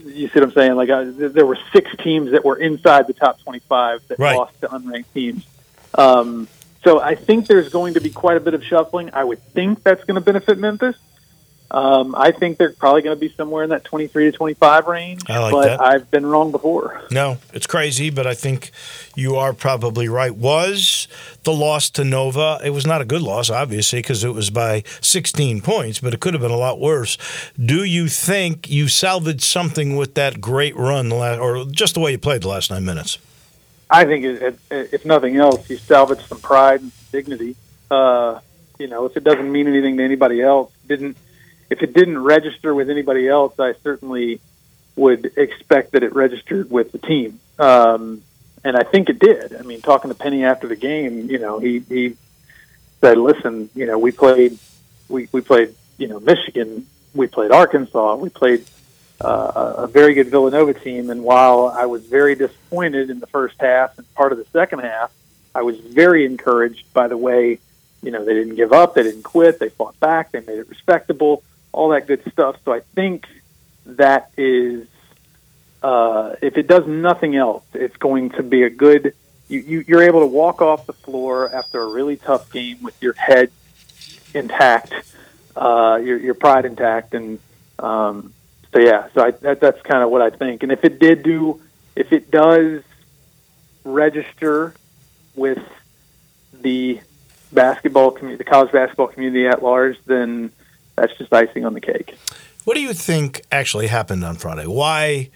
you see what I'm saying? Like uh, there were six teams that were inside the top twenty-five that right. lost to unranked teams. Um, so I think there's going to be quite a bit of shuffling. I would think that's going to benefit Memphis. Um, I think they're probably going to be somewhere in that 23 to 25 range. I like but that. I've been wrong before. No, it's crazy, but I think you are probably right. Was the loss to Nova? It was not a good loss, obviously, because it was by 16 points, but it could have been a lot worse. Do you think you salvaged something with that great run, or just the way you played the last nine minutes? I think, it, it, if nothing else, you salvaged some pride and dignity. Uh, you know, if it doesn't mean anything to anybody else, didn't if it didn't register with anybody else, I certainly would expect that it registered with the team. Um, and I think it did. I mean, talking to Penny after the game, you know, he, he said, listen, you know, we played, we, we played, you know, Michigan, we played Arkansas, we played uh, a very good Villanova team. And while I was very disappointed in the first half and part of the second half, I was very encouraged by the way, you know, they didn't give up, they didn't quit, they fought back, they made it respectable all that good stuff. So I think that is, uh, if it does nothing else, it's going to be a good. You, you, you're able to walk off the floor after a really tough game with your head intact, uh, your, your pride intact, and um, so yeah. So I, that, that's kind of what I think. And if it did do, if it does register with the basketball community, the college basketball community at large, then that's just icing on the cake. What do you think actually happened on Friday? Why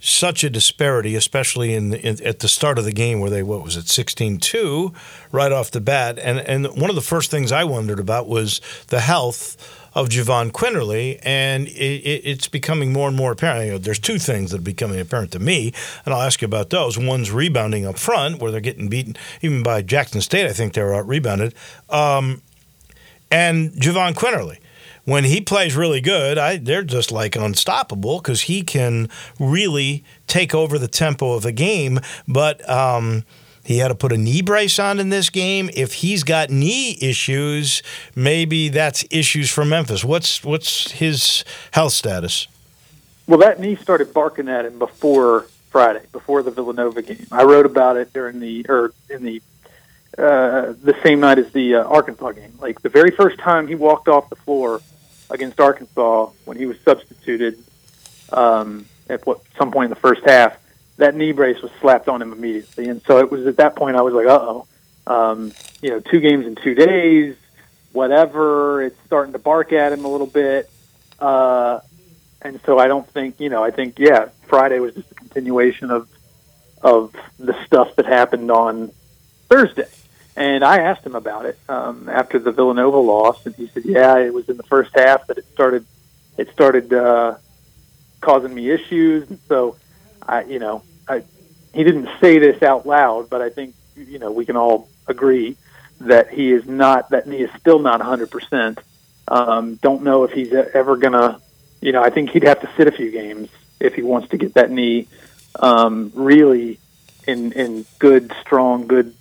such a disparity, especially in, in, at the start of the game where they what was it 16-2 right off the bat? And and one of the first things I wondered about was the health of Jahvon Quinerly, and it, it, it's becoming more and more apparent. You know, there's two things that are becoming apparent to me, and I'll ask you about those. One's rebounding up front, where they're getting beaten even by Jackson State. I think they were out rebounded. Um, and Jahvon Quinerly. When he plays really good, I, they're just like unstoppable because he can really take over the tempo of the game. But um, he had to put a knee brace on in this game. If he's got knee issues, maybe that's issues for Memphis. What's what's his health status? Well, that knee started barking at him before Friday, before the Villanova game. I wrote about it during the or in the uh, the same night as the uh, Arkansas game. Like the very first time he walked off the floor against Arkansas when he was substituted um, at what some point in the first half, that knee brace was slapped on him immediately. And so it was at that point I was like, uh oh, um, you know, two games in two days, whatever. It's starting to bark at him a little bit. Uh, and so I don't think, you know, I think, yeah, Friday was just a continuation of of the stuff that happened on Thursday. And I asked him about it um, after the Villanova loss, and he said, "Yeah, it was in the first half that it started. It started uh, causing me issues." And so, I, you know, I, he didn't say this out loud, but I think you know we can all agree that he is not that knee is still not 100. percent um, Don't know if he's ever gonna. You know, I think he'd have to sit a few games if he wants to get that knee um, really in in good, strong, good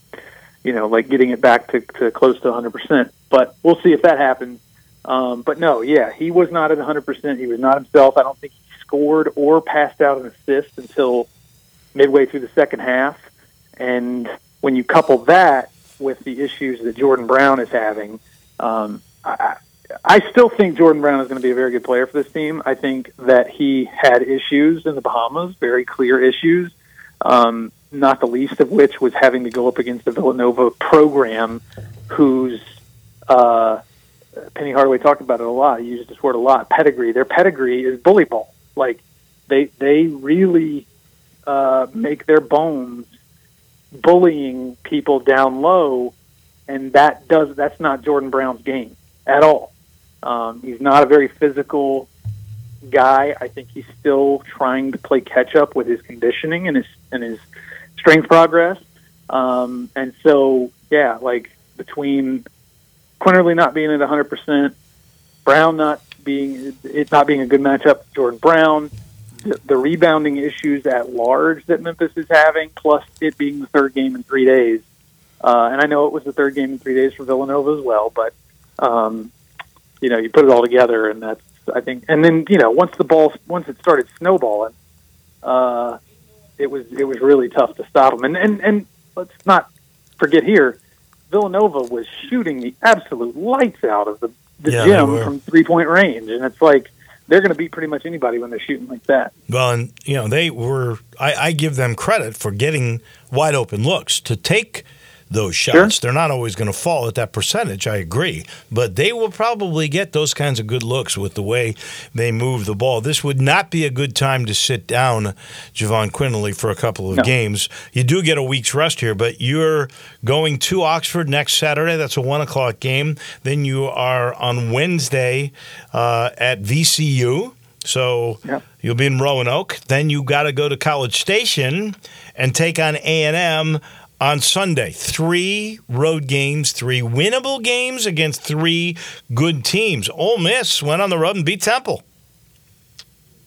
you know, like getting it back to, to close to 100%. But we'll see if that happens. Um, but no, yeah, he was not at 100%. He was not himself. I don't think he scored or passed out an assist until midway through the second half. And when you couple that with the issues that Jordan Brown is having, um, I, I still think Jordan Brown is going to be a very good player for this team. I think that he had issues in the Bahamas, very clear issues. Um, not the least of which was having to go up against the Villanova program, whose uh, Penny Hardaway talked about it a lot. He used this word a lot. Pedigree. Their pedigree is bully ball. Like they they really uh, make their bones bullying people down low, and that does that's not Jordan Brown's game at all. Um, he's not a very physical guy. I think he's still trying to play catch up with his conditioning and his and his strength progress. Um, and so, yeah, like between Quinerly not being at 100%, Brown not being it not being a good matchup, Jordan Brown, the, the rebounding issues at large that Memphis is having, plus it being the third game in three days. Uh, and I know it was the third game in three days for Villanova as well, but um, you know, you put it all together, and that's I think. And then you know, once the ball once it started snowballing, uh, it was it was really tough to stop them. And and and let's not forget here, Villanova was shooting the absolute lights out of the the Yeah, gym from three point range, and it's like they're going to beat pretty much anybody when they're shooting like that. Well, and you know they were. I, I give them credit for getting wide open looks to take those shots. They're not always going to fall at that percentage. I agree, but they will probably get those kinds of good looks with the way they move the ball. This would not be a good time to sit down, Jahvon Quinerly, for a couple of No. games. You do get a week's rest here, but you're going to Oxford next Saturday. That's a one o'clock game. Then you are on Wednesday uh, at VCU. So Yep. you'll be in Roanoke. Then you got to go to College Station and take on A and M on Sunday. Three road games, three winnable games against three good teams. Ole Miss went on the road and beat Temple.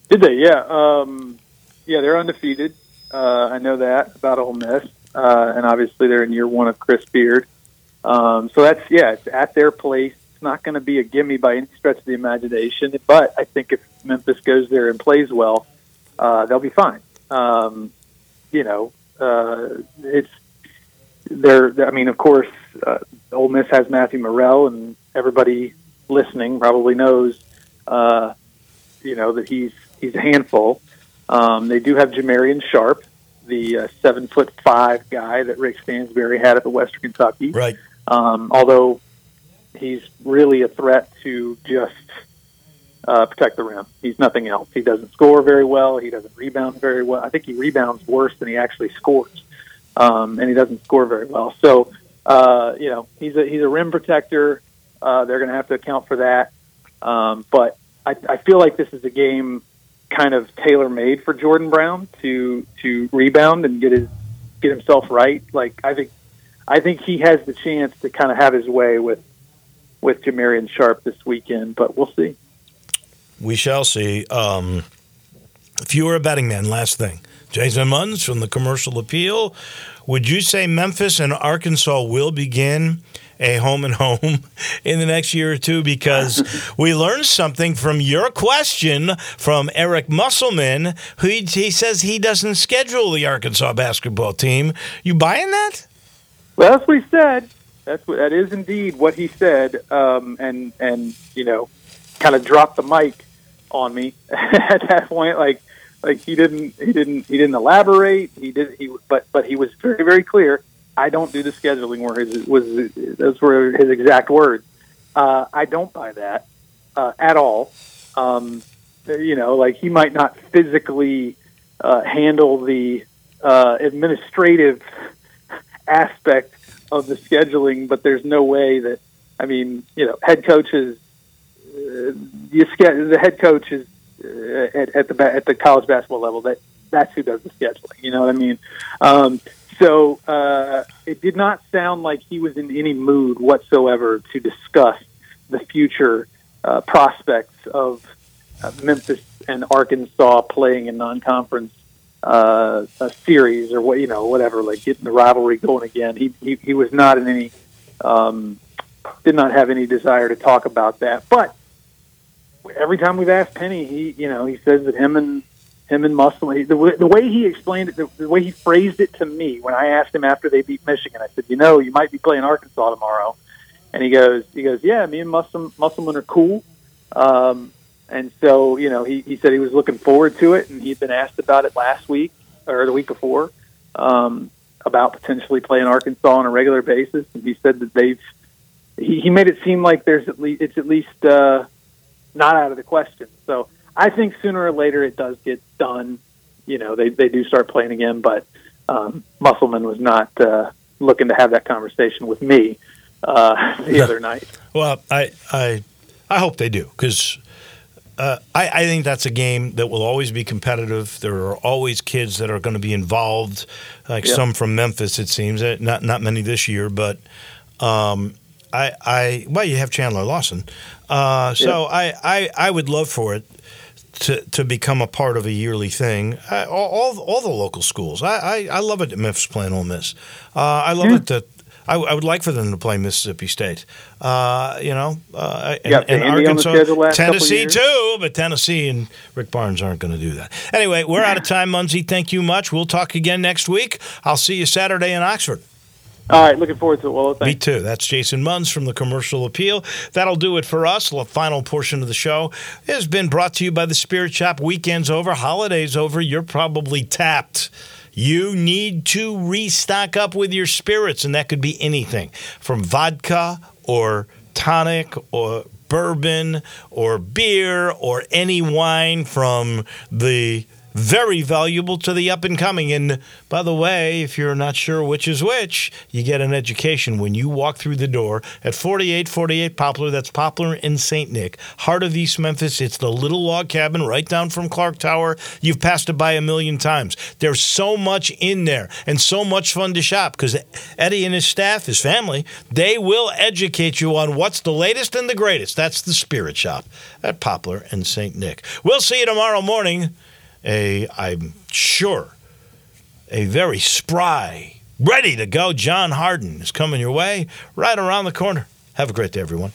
Did they? Yeah. Um, yeah, they're undefeated. Uh, I know that about Ole Miss, uh, and obviously they're in year one of Chris Beard. Um, so that's yeah, it's at their place. It's not going to be a gimme by any stretch of the imagination, but I think if Memphis goes there and plays well, uh, they'll be fine. Um, you know, uh, it's they're. I mean, of course, uh, Ole Miss has Matthew Murrell, and everybody listening probably knows. Uh, you know that he's he's a handful. Um, they do have Jamarion Sharp, the uh, seven foot five guy that Rick Stansbury had at the Western Kentucky. Right. Um, although he's really a threat to just uh, protect the rim. He's nothing else. He doesn't score very well. He doesn't rebound very well. I think he rebounds worse than he actually scores, um, and he doesn't score very well. So uh, you know he's a he's a rim protector. Uh, they're going to have to account for that. Um, but I, I feel like this is a game kind of tailor made for Jordan Brown to to rebound and get his get himself right. Like I think I think he has the chance to kind of have his way with with Jamarion Sharp this weekend, but we'll see. We shall see. Um, if you were a betting man, last thing, Jason Munz from the Commercial Appeal, would you say Memphis and Arkansas will begin a home and home in the next year or two? Because we learned something from your question from Eric Musselman, who he, he says he doesn't schedule the Arkansas basketball team. You buying that? Well, that's what he said. That's what that is indeed what he said, um, and and you know, kind of dropped the mic on me at that point. Like like he didn't he didn't he didn't elaborate. He did he but but he was very very clear. I don't do the scheduling. Where his was those were his exact words. Uh, I don't buy that uh, at all. Um, you know, like he might not physically uh, handle the uh, administrative aspect of the scheduling, but there's no way that I mean, you know, head coaches, uh, you the head coach is at, at the at the college basketball level. That that's who does the scheduling. You know what I mean? Um, so uh, it did not sound like he was in any mood whatsoever to discuss the future uh, prospects of uh, Memphis and Arkansas playing in non-conference uh, a series or what you know whatever like getting the rivalry going again. He he, he was not in any um, did not have any desire to talk about that. But every time we've asked Penny, he you know he says that him and him and Muscle the, the way he explained it, the, the way he phrased it to me when I asked him after they beat Michigan, I said, you know, you might be playing Arkansas tomorrow, and he goes he goes yeah, me and Muscle Musselman are cool. Um, and so, you know, he, he said he was looking forward to it, and he'd been asked about it last week or the week before um, about potentially playing Arkansas on a regular basis. And he said that they've he, he made it seem like there's at least it's at least uh, not out of the question. So I think sooner or later it does get done. You know, they they do start playing again, but um, Musselman was not uh, looking to have that conversation with me uh, the other night. Well, I I I hope they do because uh, I, I think that's a game that will always be competitive. There are always kids that are going to be involved, like Yeah. some from Memphis. It seems Uh, not not many this year, but um, I I well you have Chandler Lawson, uh, so I, I I would love for it. To, to become a part of a yearly thing, I, all, all all the local schools. I, I, I love it that Memphis playing Ole Miss. Uh, I love it that I, I would like for them to play Mississippi State. Uh, you know, uh, and, Yeah, and Vandy on the Arkansas, schedule last couple Tennessee too, but Tennessee and Rick Barnes aren't going to do that. Anyway, we're out of time, Munzie. Thank you much. We'll talk again next week. I'll see you Saturday in Oxford. All right, looking forward to it. Well, thanks. Me too. That's Jason Munz from the Commercial Appeal. That'll do it for us. The final portion of the show has been brought to you by the Spirit Shop. Weekend's over, holidays over. You're probably tapped. You need to restock up with your spirits, and that could be anything from vodka or tonic or bourbon or beer or any wine from the very valuable to the up and coming. And by the way, if you're not sure which is which, you get an education when you walk through the door at 4848 Poplar. That's Poplar in St. Nick, heart of East Memphis. It's the little log cabin right down from Clark Tower. You've passed it by a million times. There's so much in there and so much fun to shop because Eddie and his staff, his family, they will educate you on what's the latest and the greatest. That's the Spirit Shop at Poplar and St. Nick. We'll see you tomorrow morning a I'm sure a very spry, ready to go John Harden is coming your way right around the corner. Have a great day, everyone.